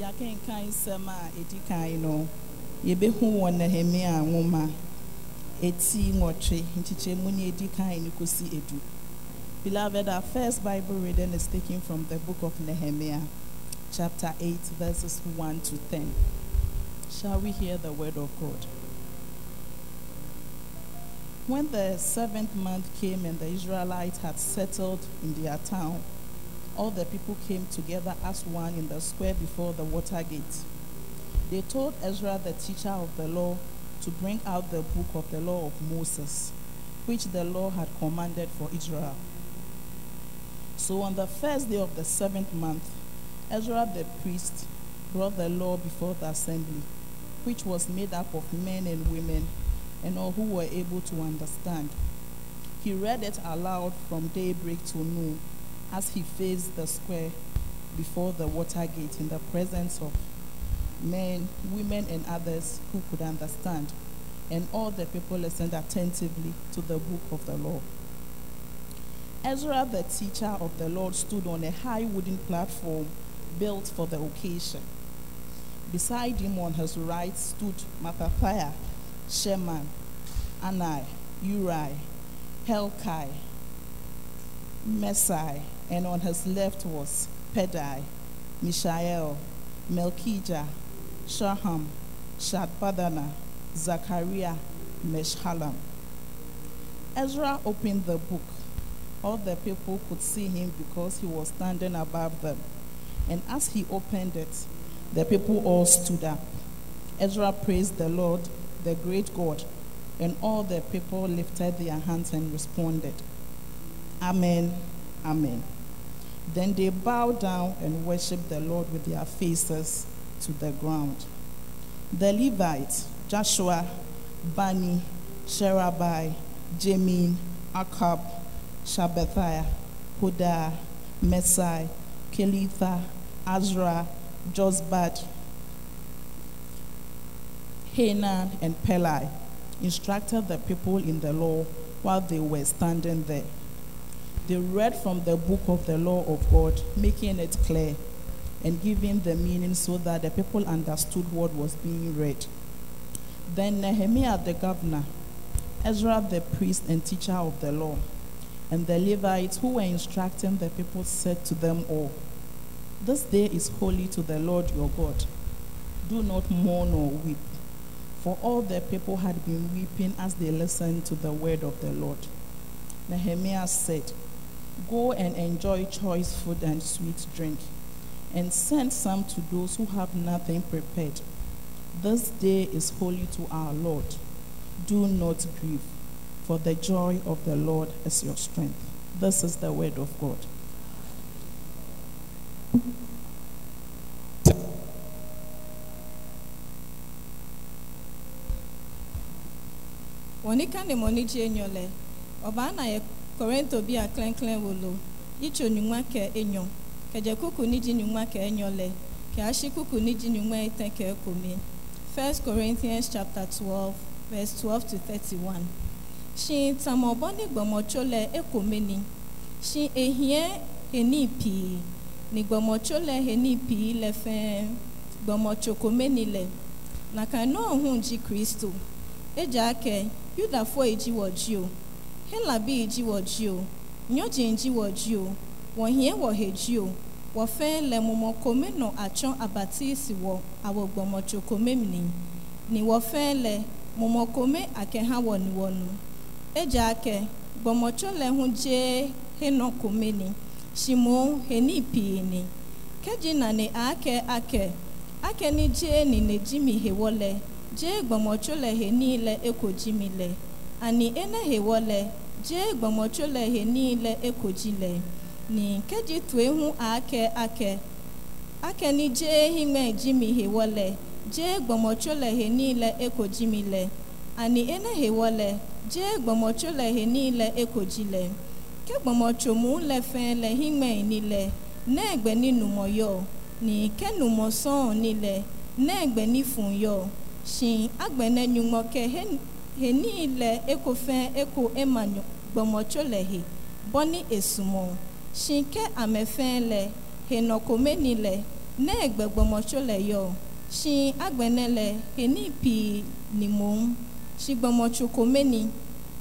yɛakenkan nsɛm a ɛdi kan no yɛbɛhu wɔ nehemia nwoma eti nwɔtwe. Nkyekyɛmu ne ɛdi kan ne kɔsi edu. Beloved our first bible reading is taken from the book of nehemiah chapter 8 verses 1 to 10 shall we hear the word of god? When the seventh month came and the israelites had settled in their town all the people came together as one in the square before the water gate. They told Ezra, the teacher of the law, to bring out the book of the law of Moses, which the law had commanded for Israel. So on the first day of the seventh month, Ezra the priest brought the law before the assembly, which was made up of men and women and all who were able to understand. He read it aloud from daybreak to noon as he faced the square before the water gate in the presence of men, women, and others who could understand. And all the people listened attentively to the book of the law. Ezra, the teacher of the Lord, stood on a high wooden platform built for the occasion. Beside him on his right stood Mattithiah, Sheman, Anai, Uri, Helkai, Mesai, and on his left was Pedai, Mishael, Malkijah, Shaham, Shadbadana, Zechariah, Meshullam. Ezra opened the book. All the people could see him because he was standing above them. And as he opened it, the people all stood up. Ezra praised the Lord, the great God, and all the people lifted their hands and responded, Amen, Amen. Then they bowed down and worshiped the Lord with their faces to the ground. The Levites, Joshua, Bani, Sherabai, Jamin, Akab, Shabbathiah, Hodah, Mesai, Kelita, Azra, Josbad, Hanan, and Pelai instructed the people in the law while they were standing there. They read from the book of the law of God, making it clear and giving the meaning so that the people understood what was being read. Then Nehemiah the governor, Ezra the priest and teacher of the law, and the Levites who were instructing the people said to them all, This day is holy to the Lord your God. Do not mourn or weep. For all the people had been weeping as they listened to the word of the Lord. Nehemiah said, Go and enjoy choice food and sweet drink, and send some to those who have nothing prepared. This day is holy to our Lord. Do not grieve, for the joy of the Lord is your strength. This is the word of God. wɔnika ne mɔne gye enyɔlɛ eh? Corinthe bi aklin klin wolo itso nyuma ke enyo. Kedze kuku nidzi nyuma ke enyo le. Ke asi kuku nidzi nyuma ete ke ekome. First Corinthians chapter twelve verse twelve to thirty-one. Si tamọbọ nigbọmọtso le ekome ni. Si ehie heni pii nigbọmọtso le heni pii le fẹẹ gbọmọtso kome ni le. Naka nọọ hun dzi kristo. Edze ake yudafo edzi wọ dzi o. hela bi ji wo ji o. Nyo ji ji wo ji o. Wo hie wo he ji o. Wo le momo kome no acho abati si wo awo gbomo chokome ni. Wo le momo kome ake ha wo ni wo nu. E ake gbomo le hu je he kome ni. Shimo he ni pi ni. Keji na ni ake ake ake ni je ni ne jimi he wole je gbomo cho le he le eko jimi le. ani enehewole jee gbamochole he niile ekojile ni nkeji tuehu ake ake. Ake ni jee hime jimi hewole jee gbamochole he niile ekojimile ani enehewole jee gbamochole he niile ekojile ke gbamochomu lefe le hime niile n'egbe ninumoyo ni kenumoson niile n'egbe nifun yo. Shin agbenenumọ ke he he niile ekofe eko emanu gbomocholeh boni esumo. Shinke amefele henokomenile negbe gbomocholeyo shin agbenele henipi nimom shigbomochokomeni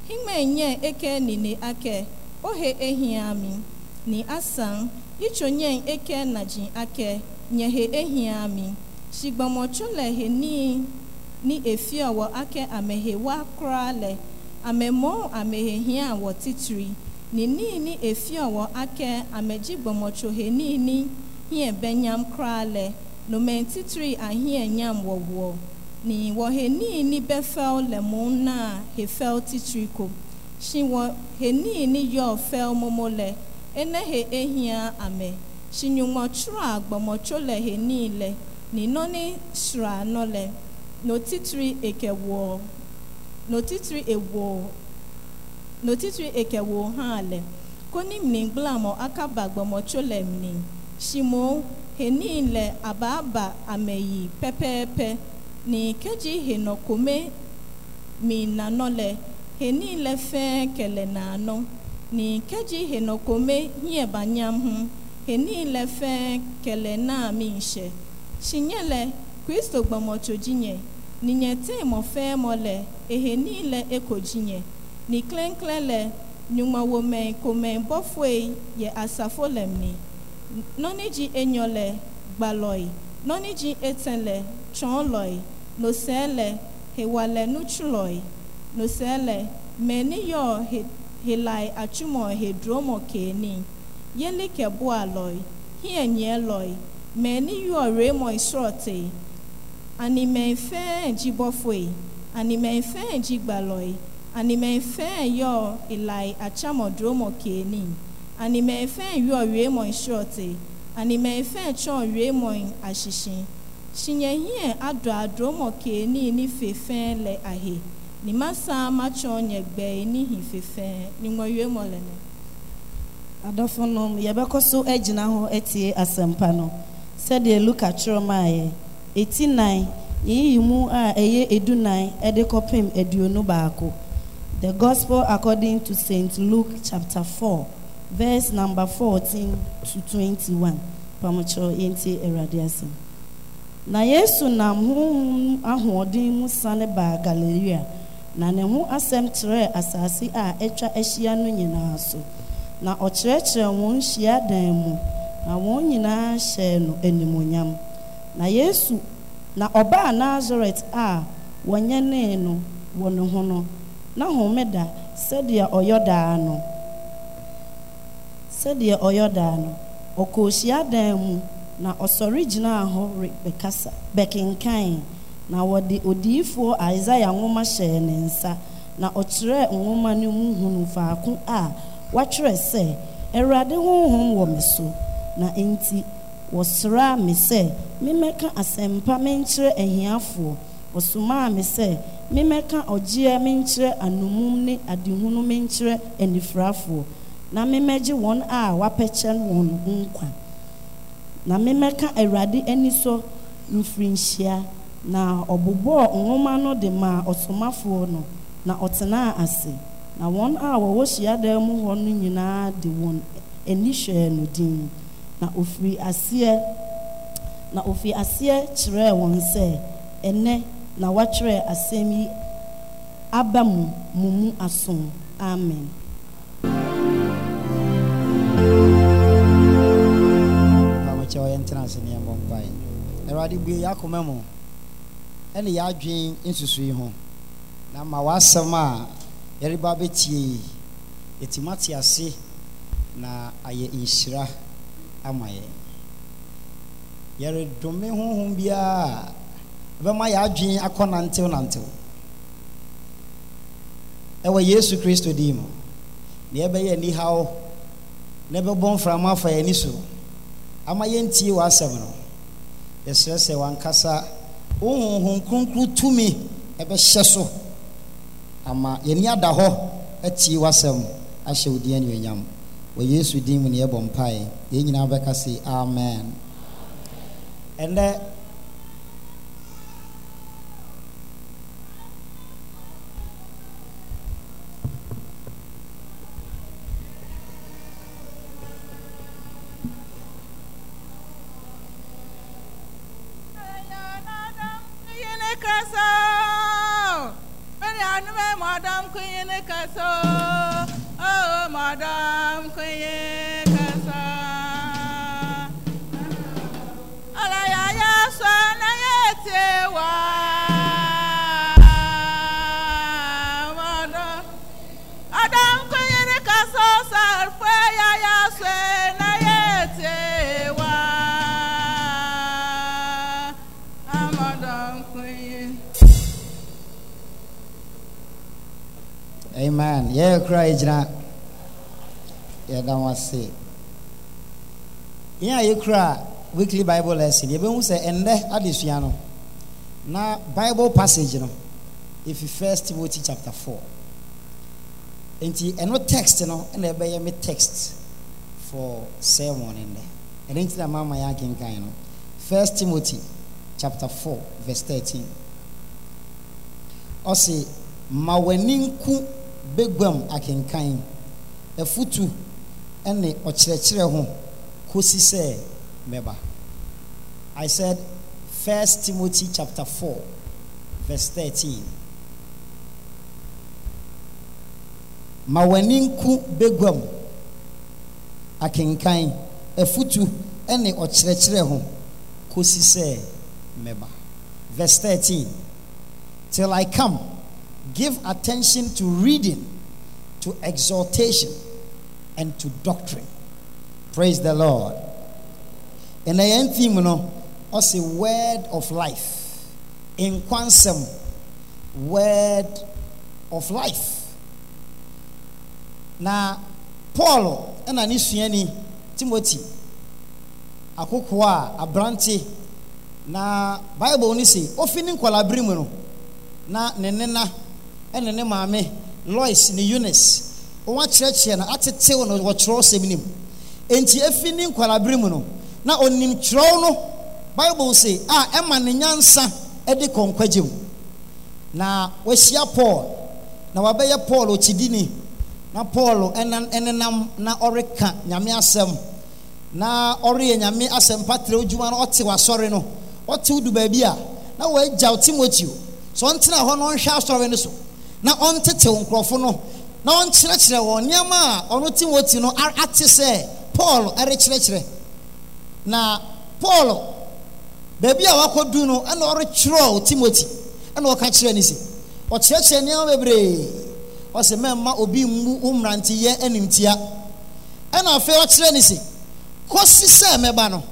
himenye eke nine ake ohe ehiami ni asan ichonye eke na ji ake nyehe ehiami shigbomocholehe ni Ni efia wɔ aka amehewa koraa lɛ amemmɔ amehehia wɔ titiri nini ni efia wɔ aka amegye gbɔmɔtsoheni ne hia bɛnyam koraa lɛ nomen titiri ahia nyam wɔwɔ ne wɔheni ne bɛfɛw lɛ mo na hefɛw titiri ko si wɔ heni ne yɔ fɛw momo lɛ ene he ehia ame si nyɔmɔtsroa gbɔmɔtso le heni lɛ ninɔ ne sroa nɔ lɛ. Notitiri eke wɔ notitiri ewɔ notitiri eke wɔ hã le koni mni gblamɔ akaba gbɔmɔtso le mni. Simo heni le ababa ameyi pɛpɛɛpɛ ni kedzi henɔ kome mi nanɔ le heni le fɛɛ kele nanɔ ni kedzi henɔ kome hie banyam. Hu heni le fɛɛ kele na mi nye le kristo gbamoto jinye ninye temo femo le ehe niile eko jinye ni klenkle le nyumawo me kome bofue ye asafo lemni noni ji enyo le gbaloi noni ji eten le tsɔn lɔe nosɛ le hewa le nutsu lɔe nosɛ le mɛ niyɔ he helae atsumɔ hedromɔ keeni yeli ke boa lɔe hiɛ nyɛ lɔe mɛ niyɔ remɔ animefɛn dzibɔfoe ani dzigbaloe animefɛn yɔ ani atsamɔdromɔkeeni animefɛn yɔ wiemɔe srɔte animefɛn tsɔ wiemɔe ashishi tsinyehiɛ adɔ adromɔkeeni ni fefɛn le ahe nimasa matsɔ nye gbɛɛ ni hi fefɛn niŋɔ wiemɔ le ne. adɔfo nom yɛbɛkɔ so gyina ho tie asɛmpa no sɛdeɛ luka twerɛ maa yɛ. 89 yiyi mu a ɛyɛ edunan ɛde kɔpem aduonu baako. The gospel according to st luke chapter 4 verse number 14 to 21 pamokyerɛ yɛnti awurade asɛm na yesu nam honhom ahoɔden mu sane baa galilea. Na ne ho asɛm kyerɛɛ asase a atwa ahyia no nyinaa so. Na ɔkyerɛkyerɛ wɔn hyia dan mu na wɔn nyinaa hyɛɛ no animonyam na yesu na ɔbaa nasaret a wɔnyɛnee no wɔ ne ho no na homeda sɛdeɛ ɔyɔ daa no sɛdeɛ ɔyɔ daa no ɔkɔɔ hyiadan mu na ɔsɔre gyinaa hɔ rebɛkasa bɛkenkan na wɔde odiyifoɔ isaia nwoma hyɛɛ ne nsa na ɔkyerɛɛ nwoma no mu hunu faako a wɔatwerɛ sɛ awurade honhom wɔ me so na enti wɔsraa me sɛ memmɛka asɛmpa menkyerɛ ahiafoɔ. Ɔsomaa me sɛ memmɛka ɔgyeɛ menkyerɛ anomum ne adehunu menkyerɛ anifirafoɔ. Na memmɛgye wɔn a wɔapɛkyɛ wɔn nkwa. Na memmɛka awurade ani sɔ mfirinhyia na ɔbobɔɔ nwoma no de maa ɔsomafoɔ no na ɔtenaa ase. Na wɔn a wɔwɔ hyiadan mu hɔ no nyinaa de wɔn ani hwɛɛ no din. Na ofiri aseɛ na ofiri aseɛ kyerɛɛ wɔn sɛ ɛnɛ na wɔatwerɛ asɛm yi aba mu mu mu asom. Amen. Kyɛ ɔyɛ ntena ase ne mpae awurade bue yɛ mu. Ɛne yɛ nsusu yi ho. Na ma w'asɛm a yɛreba bɛtie yɛtumi ate ase na ayɛ nhyira. Ama yɛn yɛredome honhom biara a ɛbɛma yɛ adwen akɔ nantew nantew. Ɛwɔ yesu kristo din mu. Na yɛbɛyɛ anihaw na ɛbɛbɔ mframa afa yɛn ani so. Ama yɛntie w'asɛm no. Yɛsrɛ sɛ wankasa wo honhom kronkron tumi ɛbɛhyɛ so. Ama yɛni ada hɔ atie w'asɛm ahyɛ wo din anuonyam wɔ yesu din mu ne yɛbɔ mpae. Yɛn nyinaa bɛka se amen. Ɛnɛ kora yɛgyina yɛda mo ase yɛn a yɛkura weekly bible lesson. Yɛbɛhu sɛ ɛnnɛ adesua no na bible passage no ɛfi first timothy chapter 4 enti ɛno text no ɛna ɛbɛyɛ me text for sermon nnɛ. Ɛno nti na mama yɛ akenkan no. First timothy chapter 4 verse 13 ɔse ma w'ani nku bɛguam akenkan afutu ne ɔkyerɛkyerɛ ho kɔsi sɛ mɛba i said first timothy chapter 4 verse 13 ma w'ani nku bɛguam akenkan afutu ne ɔkyerɛkyerɛ ho kɔsi sɛ mɛba verse 13 till i come give attention to reading to exhortation and to doctrine. Praise the lord. Ɛna yɛn theme no ɔsi word of life. Nkwansɛm word of life. Now, paul ɛna ne suani timothy akoko a aberante na bible no sɛ ofi ne nkɔlabere mu no na ne nena ɛne ne maame lois ne eunice wɔn no atetew no wɔ kyerɛwsɛm enti efi ne nkɔlabere mu no na onim kyerɛw no bible sɛ a ɛma ne nyansa ɛde kɔ nkwagye mu. Na wahyia paul. Na wabɛyɛ paul okyidini. Na paul ɛna ɛnenam na ɔreka nyame asɛm. Na ɔreyɛ nyame asɛm patrɛ adwuma no ɔte w'asɔre no ɔte wo du baabi a na wɔagyaw timoteo. Sɛ ɔntena hɔ na ɔnhwɛ asɔre no so. Na ɔntetew nkurɔfo no na ɔnkyerɛkyerɛ wɔn nneɛma a ɔno timoteo no a- ate sɛ paul ɛrekyerɛkyerɛ. Na paul baabi a wakɔdu no ɛna ɔretwerɛw timothy ɛna ɔka kyerɛ no sɛ ɔkyerɛkyerɛ nneɛma bebree. Ɔsɛ mɛmma obi mmu wo mmeranteyɛ animtia. Ɛna afei ɔkyerɛ no sɛ kɔsi sɛ mɛba no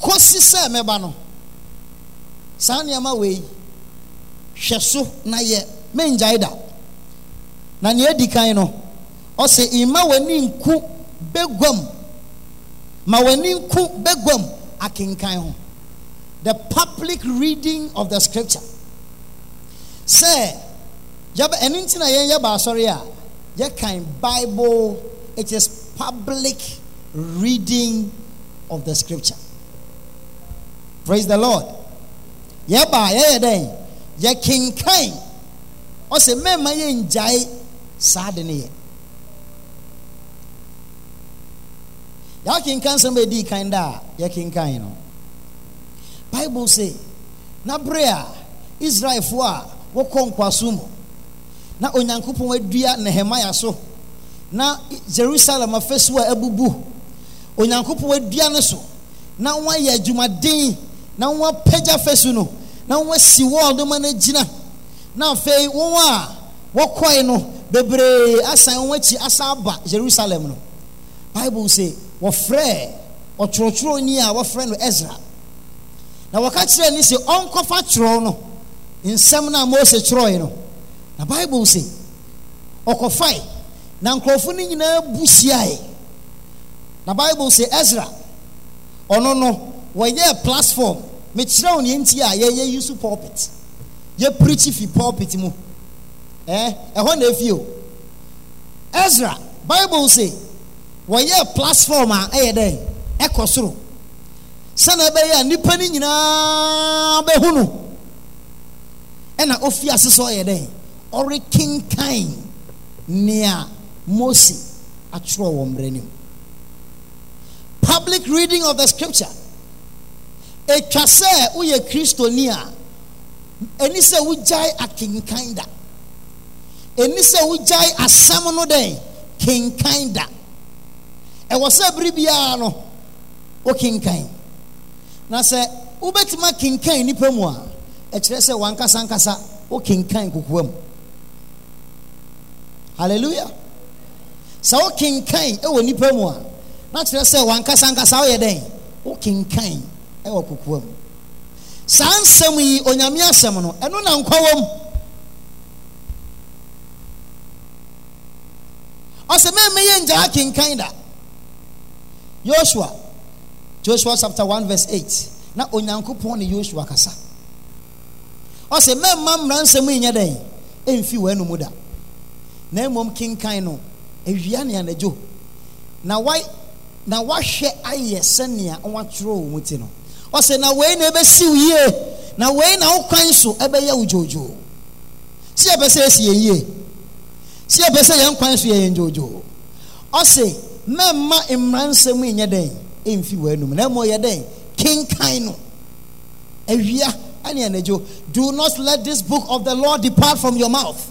kɔsi sɛ mɛba no saa nneɛma wei hwɛ so na yɛ. Mengyae da na nea edi kan no ɔsɛ ima w'ani nku ma w'ani nku bɛguam akenkan ho the public reading of the scripture. Sɛ yɛbɛ ɛno nti na yɛn yɛ baasɔre a yɛkan bible it is public reading of the scripture. Praise the lord. Yɛba yɛyɛ dɛn yɛkenkan ɔsɛ mɛma yɛngyae saa de ne yɛ yɛakenkan sɛm bɛdii kan da a yɛkenkan no bible sɛ na bere a israelfoɔ a wɔkɔ nkwaso mu na onyankopɔn adua nehemia so. Na jerusalem afasuo a abubu onyankopɔn adua no so. Na wɔayɛ adwumaden na wɔapagya fasu no. Na wɔasi wɔɔl no ma no gyina na afei wɔn a wɔkɔe no bebree asan jerusalem no. Bible sɛ wɔfrɛ ɔtwerɛtwerɛni a wɔfrɛ no ezra. Na wɔka kyerɛ ne sɛ ɔnkɔfa twerɛw no nsɛm no a mose no. Na bible sɛ ɔkɔfae na nkurɔfo no nyinaa bu na bible say ezra ɔno no wɔyɛɛ platform mekyerɛ wo neɛ nti a yɛyɛ use pulpit yɛprikyi fi pulpit mu. Eh? Ɛɛ ɛhɔ na ɛfie o. Ezra bible sɛ wɔyɛɛ platform a ɛyɛ dɛn? Ɛkɔ soro. Sɛna ɛbɛyɛ a nnipa no nyinaa bɛhu no ɛna ofi ase sɛ ɔyɛ dɛn? Ɔrekenkan nea mose atwerɛ mmerɛ no mu. Public reading of the scripture. Ɛtwa sɛ woyɛ kristoni a ɛni sɛ wogyae akenkan da ɛni sɛ wogyae asɛm no dɛn kenkan da ɛwɔ sɛ bere no wokenkan na sɛ wobɛtumi akenkan nnipa mu a ɛkyerɛ sɛ wankasa nkasa wokenkan kokoa mu. Hallelujah. Sɛ wokenkan ɛwɔ nnipa mu a na kyerɛ sɛ wankasa nkasa woyɛ dɛn wokenkan ɛwɔ kokoa mu saa nsɛm yi onyame asɛm no ɛno na nkwa wɔ mu. Ɔsɛ mɛmɛyɛ ngyaa kenkan da. Joshua joshua chapter 1 verse 8 na onyankopɔn ne joshua kasa. Ɔsɛ mɛmma mmara nsɛm yi nyɛ dɛn? Ɛmfi w'anom da. Na mmom kenkan no awia ne anadwo na wahwɛ ayɛ sɛnea wɔatwerɛ wɔ mu ti no. Ɔsɛ na wei na ɛbɛsi wo yie na wei na wo kwan so ɛbɛyɛ wo dwoodwoo si ɛpɛ sɛ ɛsi yɛn yie si ɛpɛ sɛ yɛn kwan so yɛ yɛn dwoodwoo ɔsɛ mɛmma mmara nsɛm yi nyɛ dɛn ɛmfi w'anom na mmom yɛ dɛn kenkan no awia ɛne anadwo do not let this book of the lord depart from your mouth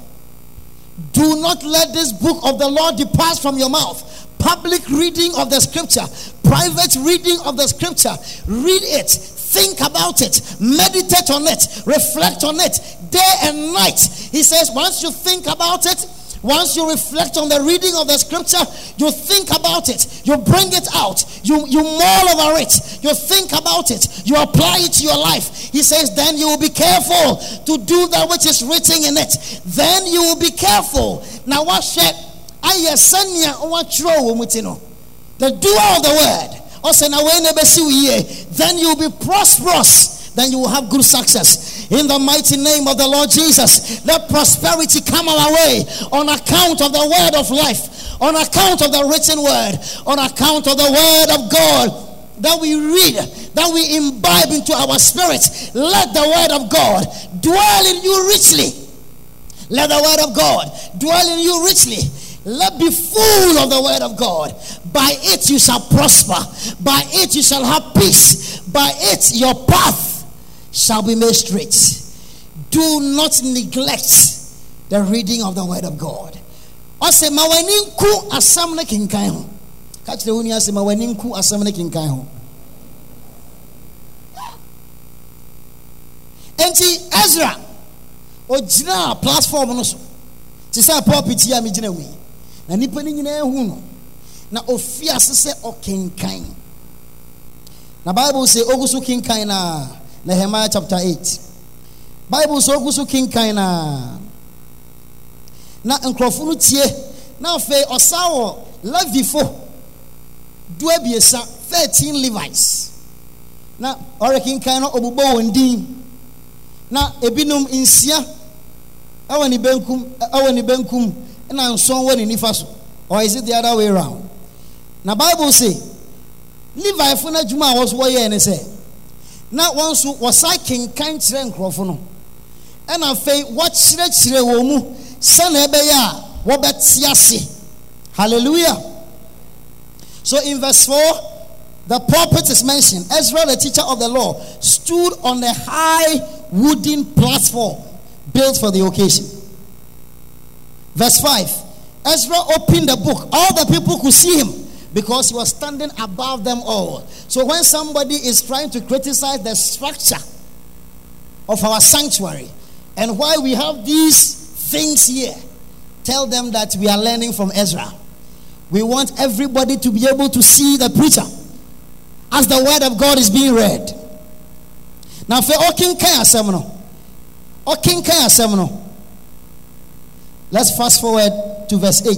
do not let this book of the Lord depart from your mouth. Public reading of the scripture, private reading of the scripture. Read it, think about it, meditate on it, reflect on it day and night. He says, once you think about it, once you reflect on the reading of the scripture, you think about it, you bring it out, you, you mull over it, you think about it, you apply it to your life. He says, then you will be careful to do that which is written in it. Then you will be careful. Now, what what The doer of the word. Then you will be prosperous then you will have good success. In the mighty name of the Lord Jesus, let prosperity come our way on account of the word of life, on account of the written word, on account of the word of God that we read, that we imbibe into our spirits. Let the word of God dwell in you richly. Let the word of God dwell in you richly. Let be full of the word of God. By it you shall prosper. By it you shall have peace. By it your path shall be made straight. Do not neglect the reading of the word of God. Ɔsɛ ma w'ani nku asɛm ne kenkan ho. Ka kyerɛ wo Ezra ogyina platform no so te sɛ pulpit yi a megyina na nipa no nyinaa hu no na ofi ase sɛ ɔkenkan na bible sɛ ogu so na Nehemiah chapter 8. Bible so ogu so kinkan na na nkurɔfo no tie. Na afei ɔsan wɔ levifo 13 levites. Na ɔrekenkan no ɔbobɔ wɔn din. Na ebinom nsia. Ɛwɔ ne benkum ɛwɔ ne benkum ɛna nson wɔ ne nifa so. Or is it the other way around? Na bible say levifo no adwuma a ne na wɔn nso wɔsa kenkan kyerɛ nkurɔfo no. Ɛna afei wɔkyerɛkyerɛ wɔn mu sɛnea ɛbɛyɛ a wɔbɛte ase. Hallelujah. So in verse 4 the pulpit is mentioned. Ezra the teacher of the law stood on a high wooden platform built for the occasion. Verse 5 ezra opened the book. All the people could see him because he was standing above them all. So when somebody is trying to criticize the structure of our sanctuary and why we have these things here, tell them that we are learning from Ezra. We want everybody to be able to see the preacher as the word of God is being read. Now, for Okinkan Asemno, Okinkan Asemno, let's fast forward to verse 8,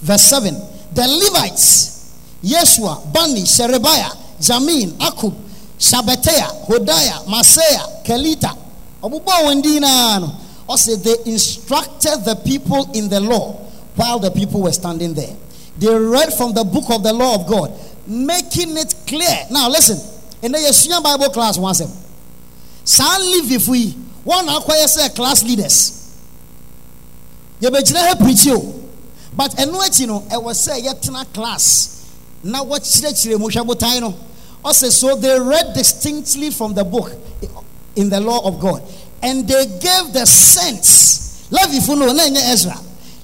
verse 7 the Levites, Yeshua, Bani, Sherebiah, Jamin, Akkub, Shabbethai, Hodiah, Maaseiah, Kelita. Also, they instructed the people in the law while the people were standing there. They read from the book of the law of God, making it clear. Now, listen. In the Yeshua Bible class, one second. San live if we one acquire say class leaders. You be preach you but ɛno akyi no ɛwɔ sɛ yɛtena class na wɔkyerɛkyerɛ mu hwɛ botan no. Ɔsɛ so they read distinctly from the book in the law of god. And they gave the sense levifo no na ɛnyɛ ezra.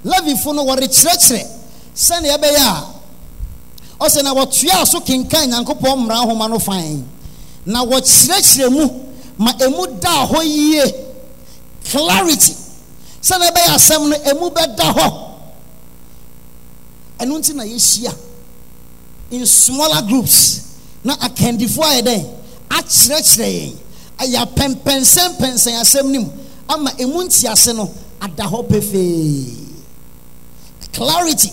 Levifo no wɔrekyerɛkyerɛ sɛnea ɛbɛyɛ a ɔsɛ na wɔtoa so kenkan nyankopɔn mmara nhoma no fan na wɔkyerɛkyerɛ mu ma emu da hɔ yie. Clarity. Sɛnea ɛbɛyɛ asɛm no emu bɛda hɔ ɛno nti na yɛhyia in smaller groups. Na akandifoɔ ayɛ dɛn akyerɛkyerɛ yɛn ɛyɛ apɛmpɛnsɛmpɛnsɛn asɛm no mu. Ama emu ntiase no ada hɔ pefee. Clarity.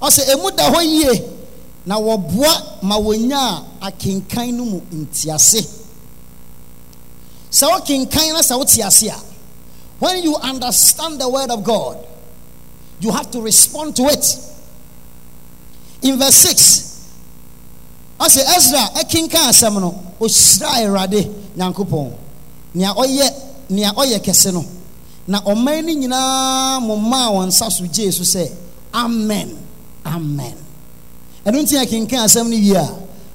Ɔsɛ emu da hɔ yie na wɔboa ma wɔnya a akenkan no mu ntiase. Sɛ wokenkan na sɛ wote ase a when you understand the word of god you have to respond to it. In verse 6 I say, ezra ɛkenkan asɛm no ɔhyira awurade nyankopɔn. Nea ɔyɛ nea ɔyɛ kɛse no. Na ɔman no nyinaa mo maa wɔn nsa so gyee so sɛ amen amen. Ɛno nti yɛkenkan asɛm no wie a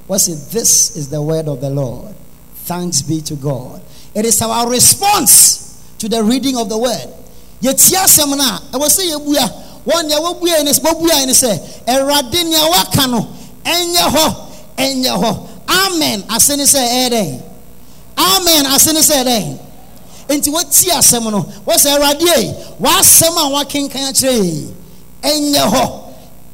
wɔsɛ this is the word of the lord. Thanks be to god. It is our response to the reading of the word yɛtie asɛm no a ɛwɔ sɛ yɛbua. Wɔn deɛ wɔbua ne wɔbua ne sɛ awurade nea waka no ɛnyɛ hɔ ɛnyɛ hɔ. Amen. Ase ne sɛ ɛyɛ dɛn? Amen. Ase ne sɛ dɛn? Nti wɔtie asɛm no wɔsɛ awurade yi wɔasɛm a wɔakenkan akyerɛ yi ɛnyɛ hɔ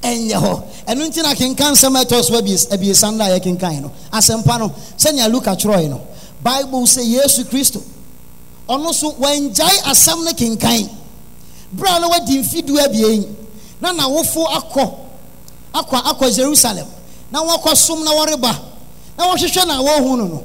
ɛnyɛ hɔ. Ɛno nti na kenkan nsɛm ɛtɔ so abies- abiesa no a yɛkenkan no. Asɛmpa no sɛnea luka kyerɛe no bible sɛ yesu kristo ɔno so wɔngyae asɛm no kenkan. Berɛ a na wadi mfidu abien na nawofo akɔ. Akɔ akɔ jerusalem. Na wɔkɔ na wɔreba. Na wɔhwehwɛ na wɔhu no no.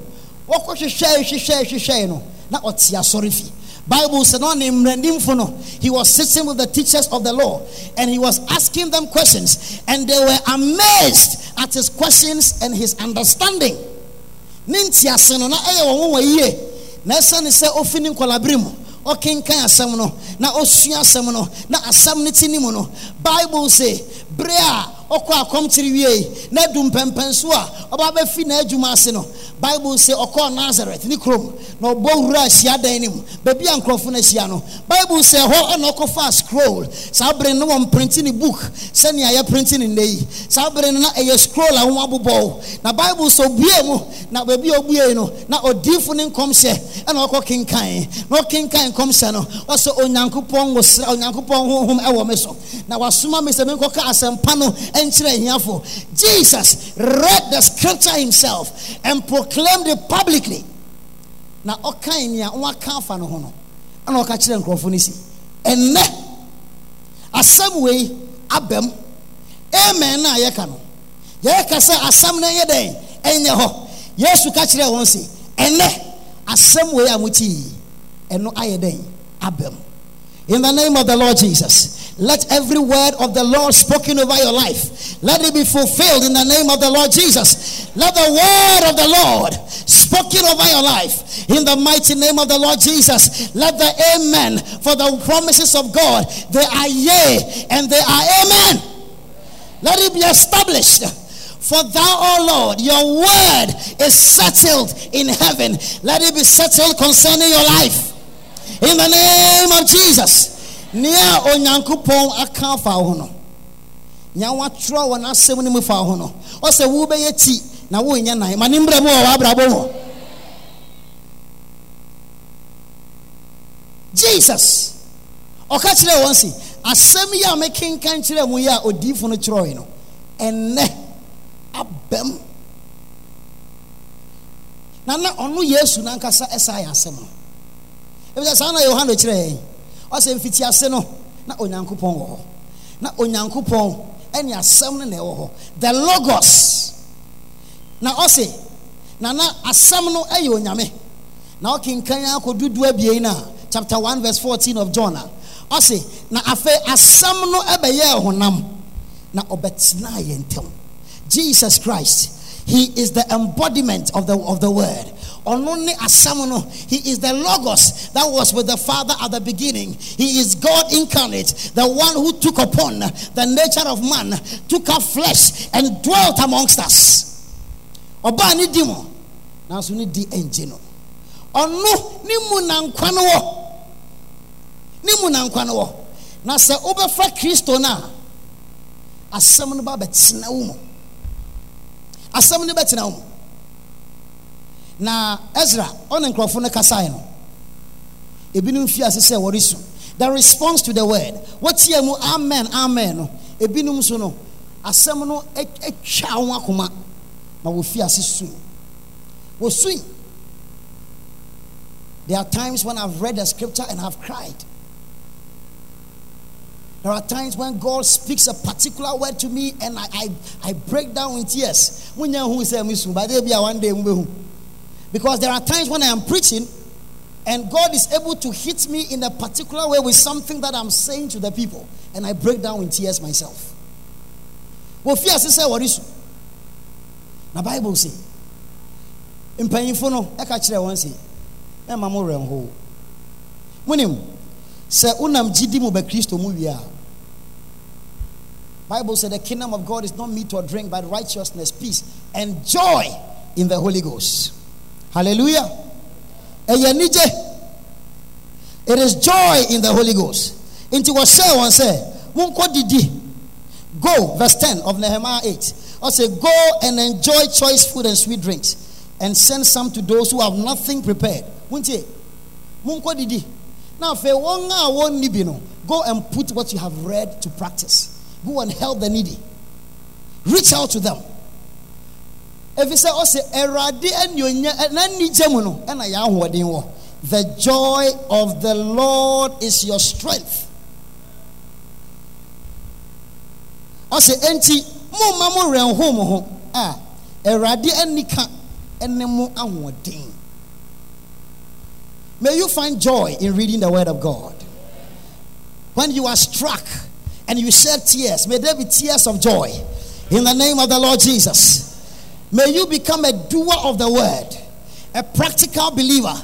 Wɔkɔhwehwɛe hwehwɛe hwehwɛe no. Na ɔte asɔre fi. Bible said on him he was sitting with the teachers of the law and he was asking them questions and they were amazed at his questions and his understanding na ɛsɛne sɛ ofi ne nkɔlabere mu ɔkenkan asɛm no na ɔsua asɛm no na asɛm no ti ne mu no bible say bere a ɔkɔ akɔmkyere wie. Na adu mpɛmpɛn so a ɔba bɛfi n'adwuma ase no. Bible say ɔkɔɔ nazareth ne kurom na ɔbɔ wura ahyiadan no mu. Baabi a nkurɔfo no ahyia no. Bible say hɔ ɛna ɔkɔfa scroll. Saa bere no wɔn printi ne book sɛnea yɛprinti ne nnɛ yi. Saa bere no na ɛyɛ scroll a wɔn abobɔ na bible sɛ obue mu na baabi a obue no na odiifo ne nkɔmhyɛ ɛna ɔkɔ kenkan. Na ɔkenkan nkɔmhyɛ no ɔsɛ onyankopɔn wosra onyankopɔn honhom ɛwɔ me so. Na wasoma me sɛ menkɔka asɛmpa no jesus read the scripture himself and proclaimed it publicly. Na ɔkan nea waka afa no ho no ɛna ɔka kyerɛ nkurɔfo no si ɛnnɛ asɛm wei abam amen na yɛka no. Yɛka sɛ asɛm no ɛnyɛ dɛn? Ɛnyɛ hɔ. Yesu ka kyerɛ wɔn se ɛnnɛ asɛm wei a motii ɛno ayɛ dɛn? Abam in the name of the lord jesus let every word of the lord spoken over your life let it be fulfilled in the name of the lord jesus let the word of the lord spoken over your life in the mighty name of the lord jesus let the amen for the promises of god they are yea and they are amen let it be established. For thou, O Lord, your word is settled in heaven. Let it be settled concerning your life. In the name of Jesus. Nia onyankopɔn aka fa ho no. Nya watwerɛ wɔ n'asɛm no mu fa ho no. Ɔsɛ wobɛyɛ ti na wonyɛ nan. Ma ne mbrɛ mu wɔ w'abrabɔ mu. Jesus. ɔka kyerɛ wɔn se asɛm yi a mekenkan kyerɛ mu yi a odiifo no kyerɛe no ɛnnɛ abam na na ɔno yesu nankasa ɛsa yɛ asɛm no ebisɛ saa na yohane kyerɛ yɛn ɔsɛ mfiti ase no na onyankopɔn wɔ hɔ. Na onyankopɔn ɛne asɛm no na ɛwɔ hɔ. The logos. Na ɔse na na asɛm no ɛyɛ onyame. Na ɔkenkan akɔdudu abien no a chapter 1 verse 14 of john a ɔse na afei asɛm no ɛbɛyɛɛ honam na ɔbɛtena yɛn jesus christ he is the embodiment of the, of the word ɔno ne asɛm no. He is the logos that was with the father at the beginning. He is god incarnate the one who took upon the nature of man took up flesh and dwelt amongst us. Ɔbaa ne di mu di ɛngye no. Ne mu na ne mu na nkwa no wɔ na sɛ kristo no a ba bɛtena wo mu. Asɛm na ezra ɔne nkurɔfo no kasae no ebinom fi ase sɛ wɔresu the response to the word wɔtie mu amen amen no ebinom so no asɛm no at- atwa wɔn akoma na wɔfi ase su wɔsui there are times when i've read the scripture and i've cried there are times when God speaks a particular word to me and I, I, I break down in tears. But there be one day. Because there are times when I am preaching and God is able to hit me in a particular way with something that I'm saying to the people and I break down in tears myself. Wofi ase sɛ wɔresu. Na Bible say, mpanyinfo no ɛka kyerɛ wɔn se, ɛma mo werɛ nho. Wonim, sɛ wonam gyidi mu bible said the kingdom of god is not meat or drink but righteousness peace and joy in the holy ghost hallelujah. It is joy in the holy ghost. Wɔhyɛ wɔn sɛ monkɔ didi. Go verse 10 of nehemiah 8 I say, go and enjoy choice food and sweet drinks and send some to those who have nothing prepared. Na afei wɔn a wɔnni bi go and put what you have read to practice. Go and help the needy. Reach out to them efi sɛ ɔsɛ oh, ɛwurade anuonya eh, n'anigye mu no eh, ɛna yɛ ahoɔden wɔ the joy of the lord is your strength oh, ɔsɛ enti mo ma mo rɛn ho mo ho ah, a ɛwurade anika ɛne mo ahoɔden. May you find joy in reading the word of God. When you are struck and you shed tears, may there be tears of joy in the name of the Lord Jesus. May you become a doer of the word, a practical believer,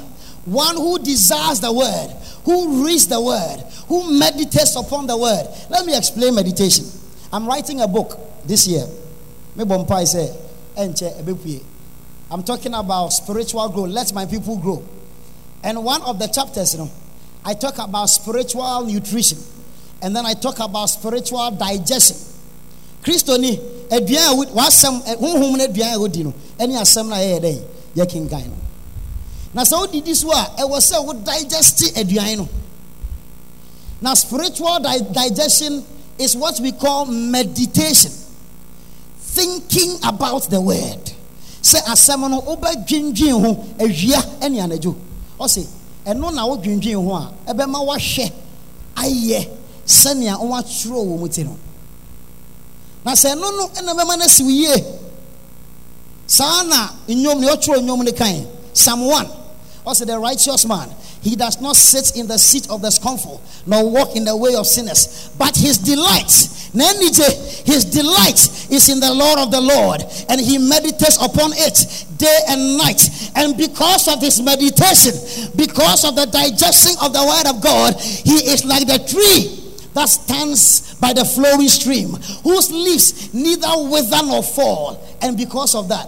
one who desires the word, who reads the word, who meditates upon the word. Let me explain meditation. I'm writing a book this year. I'm talking about spiritual growth. Let my people grow. And one of the chapters, you know, I talk about spiritual nutrition. And then I talk about spiritual digestion. Kristo ni aduan a wasɛm ɛ- honhom no aduan a wodi no ɛne asɛm no a yɛyɛ dɛn? Yɛkenkan no. Na sɛ wodidi so a ɛwɔ sɛ wo digeste aduan no. Now spiritual di- digestion is what we call meditation. Thinking about the word. Sɛ asɛm no wobɛdwendwen ho awia ne anadwo. Ɔse ɛno na wodwendwen ho a ɛbɛma woahwɛ ayɛ sɛnea wɔatwerɛ wɔ mu ti no na sɛ ɛno no ɛna bɛma no asi wo yie. Saa na nnwom ne ɔtwerɛ nnwom no kan psalm 1 ɔsɛ the righteous man he does not sit in the seat of the scornful nor walk in the way of sinners but his delight na anigye his delight is in the law of the lord and he meditates upon it day and night and because of his meditation because of the digestion of the word of god he is like the tree that stands by the flowing stream, whose leaves neither wither nor fall. And because of that,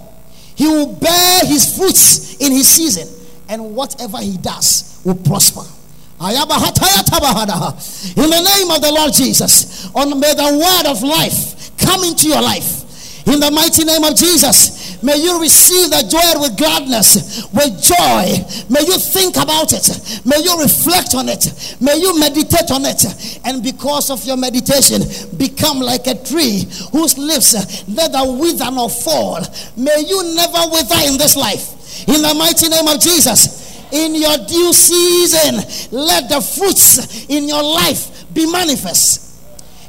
he will bear his fruits in his season, and whatever he does will prosper. In the name of the Lord Jesus, on may the word of life come into your life. In the mighty name of Jesus, may you receive the joy with gladness, with joy. May you think about it. May you reflect on it. May you meditate on it. And because of your meditation, become like a tree whose leaves neither wither nor fall. May you never wither in this life. In the mighty name of Jesus, in your due season, let the fruits in your life be manifest.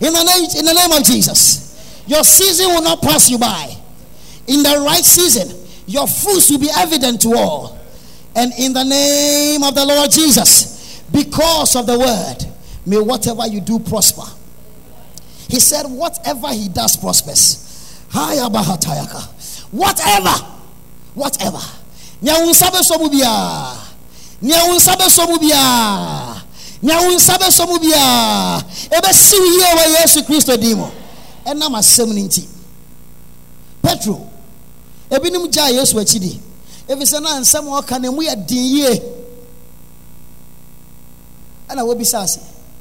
In the name, in the name of Jesus. Your season will not pass you by. In the right season, your fruits will be evident to all. And in the name of the Lord Jesus, because of the word, may whatever you do prosper. He said, whatever he does prospers. Whatever, whatever. Nya wo nsa bɛsɔ mu biara. Nya wo nsa bɛsɔ mu biara. Nya wo nsa bɛsɔ mu biara. Ɛbɛsi wo yie wɔ Yesu Kristo din mu. Ɛnam asɛm no nti. Petro, ebinom gyaa Yesu akyi di. Efi sɛ na nsɛm a ɔka no mu yɛ den yie. Ɛna wɔbisa ase.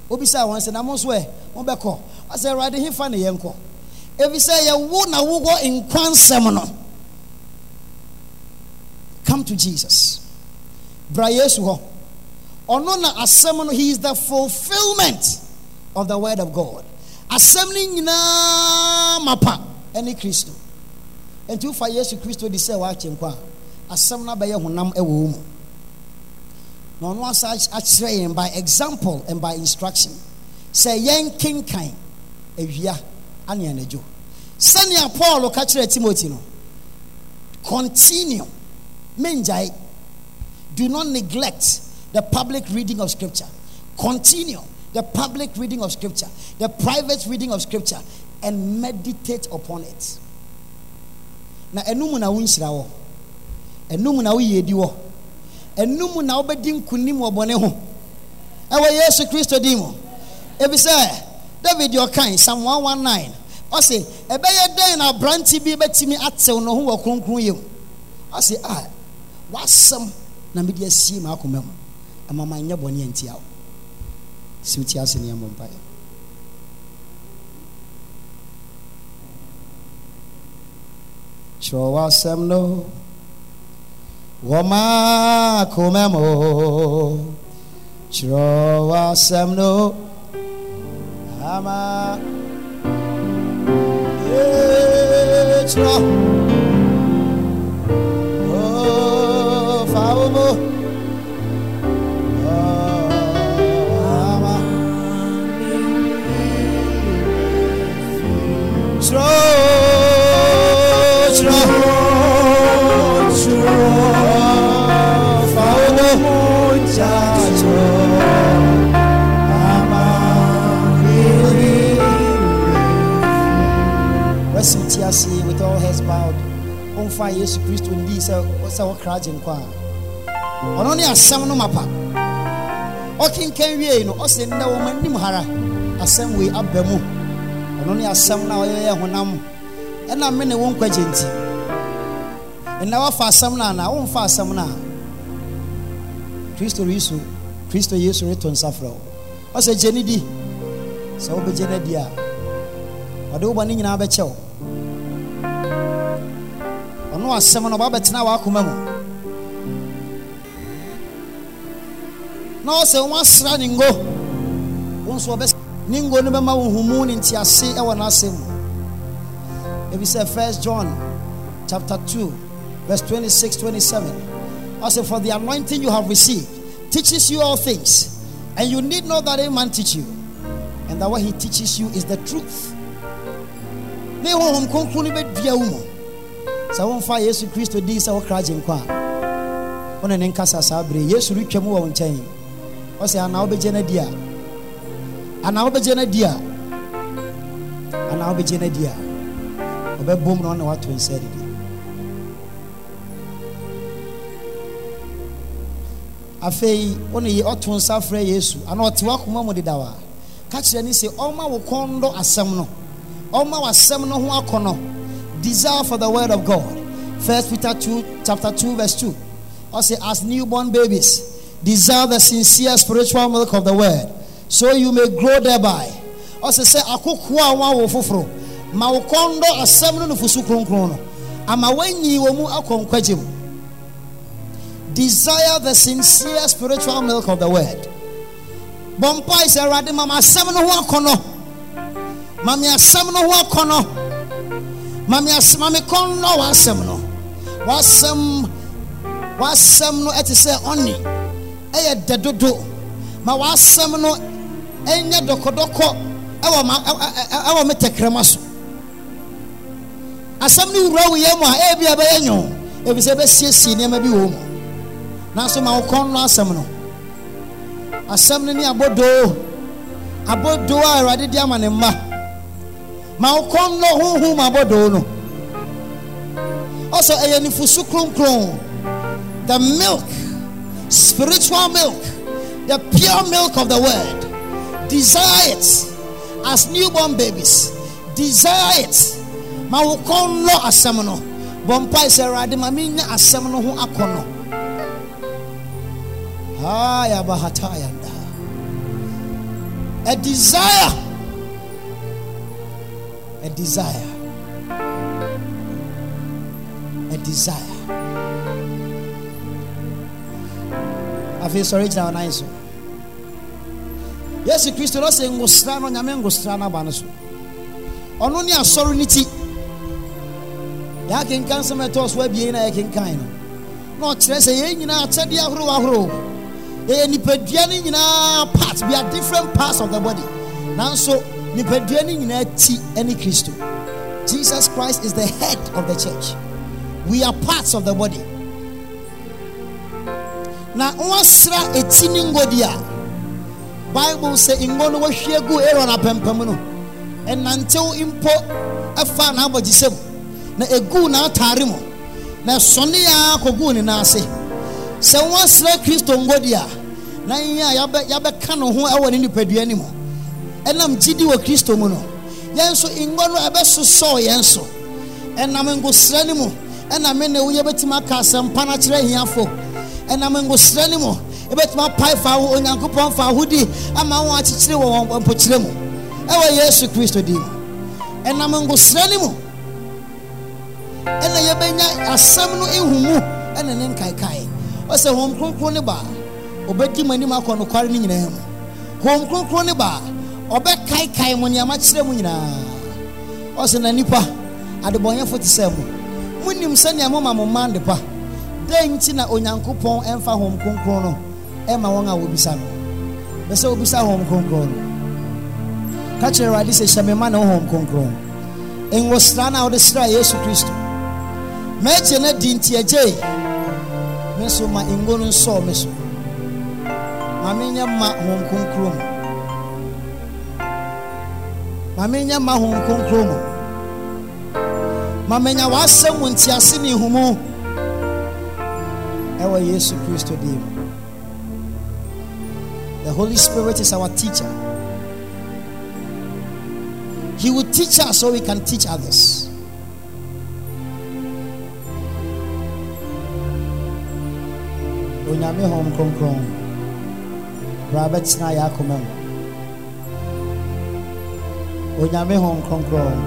obisa wɔn sɛ na mo nso ɛ mo bɛkɔ ɔsɛ awurade hefa ne yɛn kɔ ebi sɛ yɛwo na wowɔ nkwa nsɛm no. Come to jesus. Bra yesu hɔ ɔno na asɛm no he is the fulfilment of the word of god. Asɛm no nyinaa mapa ɛne kristo nti wofa yesu kristo de sɛ wɔakyɛ nkwa a asɛm no abɛyɛ honam ɛwɔ wo mu. Na ɔno asa akyerɛ yɛn by example and by instruction. Sɛ yɛn kenkan awia ane anadwo sɛnea paul ka kyerɛ timothy no. Continue. Mengyae do not neglect the public reading of scripture. Continue the public reading of scripture the private reading of scripture and meditate upon it na ɛnum na wo nhyira wɔ. Ɛnum na wo yiedi wɔ. Ɛnum na wobɛdi nkonim wɔ bɔne ho. Ɛwɔ yesu kristo din mu. Ebi david yɛ ɔkan psalm 119 ɔse ɛbɛyɛ dɛn na aberante bi bɛtumi atew ne ho wɔ kronkron yam ɔse a wasɛm na mede asie ma akoma mu. Ama manyɛ bɔne antia wo. Sɛ wotie ase ne kyerɛ w'asɛm no wɔ m'akoma mu kyerɛ w'asɛm no ama. Ee, kyerɛ Ti ase with all heads bowed. Ɔmfa Yesu Kristo ndi sɛ sɛ wɔkra agye nkwa a. Ɔno ne asɛm no mapa. Ɔkenkan wie no ɔsɛ nnɛ wɔn anim hara asɛm wei aba mu. Ɔno ne asɛm no a ɔyɛ honam ɛna me ne wo nkwagye nti. Nnɛ wafa asɛm no anaa womfa asɛm no a. Kristo Yesu Kristo Yesu reto nsa frɛ wo. Ɔsɛ gye ne di. Sɛ wobɛgye no di a ɔde wo bɔne nyinaa bɛkyɛ wo ɔno asɛm no ɔbɛbɛtena w'akoma mu na ɔsɛ woasra ne ngo wo nso ɔbɛs ne ngo no bɛma wo ne ntease ɛwɔ n'asɛm ebi sɛ first john chapter 2 verse 26 27 ɔsɛ for the anointing you have received teaches you all things and you need not that any man teach you. And that what he teaches you is the truth. Ne honhom kronkron no bɛdua wo mu sɛ womfa yesu kristo din sɛ wokra gye nkwa a wone ne nkasa saa bere yesu retwa mu wɔ wo nkyɛn. Ɔsɛ anaa wobɛgye no adi a? Anaa wobɛgye no adi a? Anaa wobɛgye no adi a? Ɔbɛbom na ɔne wato nsa adidi. Afei wone ɔto nsa frɛ yesu. Anaa ɔte wakoma mu dedaw a ka kyerɛ ne sɛ ɔma wo kɔn asɛm no. Ɔma w'asɛm no ho akɔnɔ desire for the word of god. First peter 2 chapter 2 verse 2 ɔsɛ as newborn babies desire the sincere spiritual milk of the word so you may grow thereby. Ɔsɛ say, akokoɔ a wawo foforɔ ma wo kɔn dɔ asɛm no nufusu kronkron no. Ama woanyi wɔ mu desire the sincere spiritual milk of the word. Bɔ mpae sɛ awurade ma asɛm no ho akɔnɔ mame asɛm no mame as mame kɔnnɔ w'asɛm no. W'asɛm w'asɛm no ɛte sɛ ɔne ɛyɛ dɛ dodo ma w'asɛm no ɛnyɛ dɔkɔdɔkɔ ɛwɔ ma ɛ- ɛ- ɛ- ɛwɔ me tɛkrɛma so. Asɛm no wura wo yɛ mu a ɛyɛ a ɛbɛyɛ nyo ebi sɛ ɛbɛsiesie nneɛma bi wɔ mu. Nanso ma wo kɔnnɔ asɛm no. Asɛm no ne abɔdoo abɔdoo a awurade de ama ne mma ma wo kɔn no honhom abɔdoo no. Ɔsɛ ɛyɛ nifusu kronkron the milk spiritual milk the pure milk of the word desire it as newborn babies. Desire it. Ma wo kɔn no asɛm no. Bɔ mpae sɛ awurade ma menya asɛm no ho akɔnnɔ ayabahatayanda a desire a desire. A desire. Afei sɔre gyina ɔnan so yesu kristo no sɛ ngosra no nyame ngosra no aba no so. Ɔno ne asɔre no ti. Yɛakenkan sɛm ɛtɔɔ so abien na yɛkenkan no. Na ɔkyerɛ sɛ yɛn nyinaa akyɛdeɛ ahorow ahorow yɛyɛ nipadua no we are different parts of the body. Nanso nipadua no nyinaa ti ne kristo. Jesus christ is the head of the church. We are parts of the body. Na wɔasra eti ne ngodi a bible sɛ ngo no wɔahwie gu aaron apɛmpɛm no ɛnantew mpo ɛfa n'abɔgyesɛm na egu n'ataare mu na ɛsɔne a kɔguu ne nan ase sɛ wɔasra kristo ngodi a na yɛn a yɛabɛ yɛabɛka ne ho ɛwɔ ne nipadua no mu ɛnam gyidi wɔ kristo mu no. Yɛn nso ngo no ɛbɛsosɔɔ yɛn so ɛnam ngosra no mu. Ɛna me ne wo yɛbɛtumi aka asɛmpa no akyerɛ ahiafo ɛnam ngosra no mu. Yɛbɛtumi apae fa wo onyankopɔn fa ahodi ama wɔn akyekyere wɔ mpokyerɛ mu. Ɛwɔ yesu kristo din mu. Ɛnam ngosra no mu. Ɛna yɛbɛnya asɛm no ehumu ɛna ne nkaekae ɔsɛ wɔn kronkron ne baa ɔbɛdi mu anim akɔ nokware no nyinaa mu. Wɔn kronkron ne baa ɔbɛkaekae mo nneɛma kyerɛ mu nyinaa. Ɔsɛ na nipa adebɔnyɛfo te sɛ mo. Monim sɛnea moma mo mma ndepa. Dɛn nti na onyankopɔn ɛmfa hom kronkron no ɛma wɔn a wɔbisa no. Bɛ sɛ wɔbisa hom kronkron no. Ka kyerɛ awurade sɛ hyɛ me ne wo hom kronkron. Nwosra no a wode sraa yesu kristo. Maagye no di nti agyei me nso ma ngo no nsɔɔ me so. Ma menyɛ ma hom kronkron mu. Ma menyɛ ma hom kronkron mu. Ma menya w'asɛm mu ntease ne nhumu ɛwɔ yesu kristo din mu. The holy spirit is our teacher. He will teach us so we can teach others. Onyame hom kronkron. Bra bɛtena yɛ akoma mu onyame hom kronkron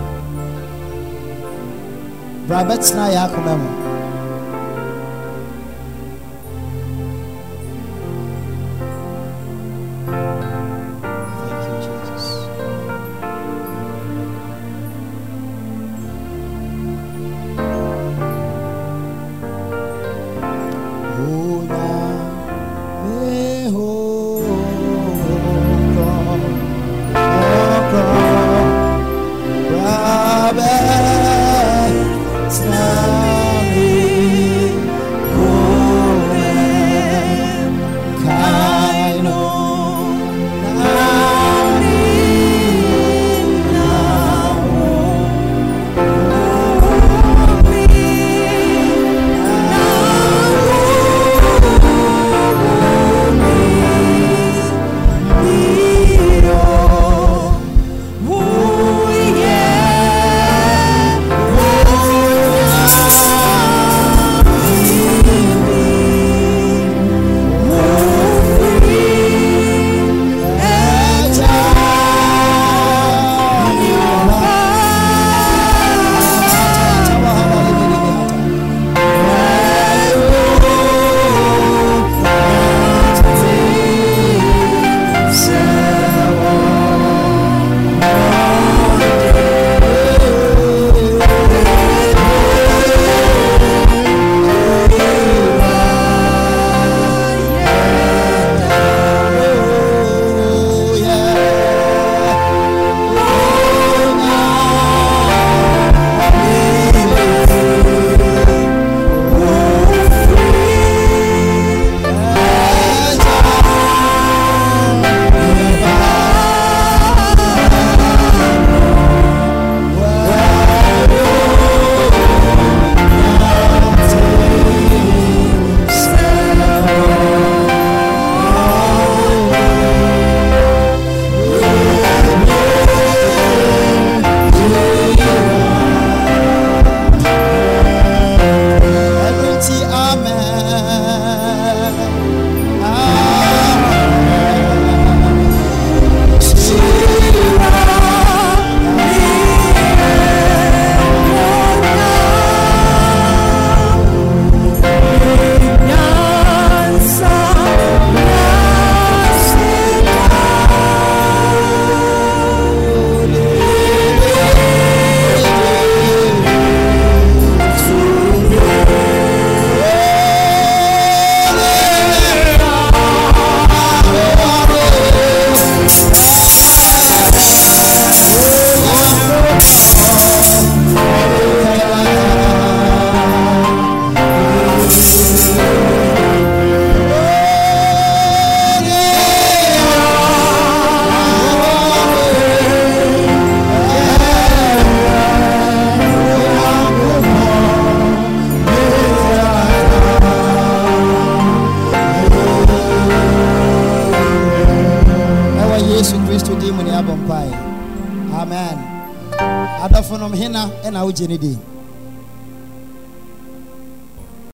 bra bɛtena yɛ akoma mu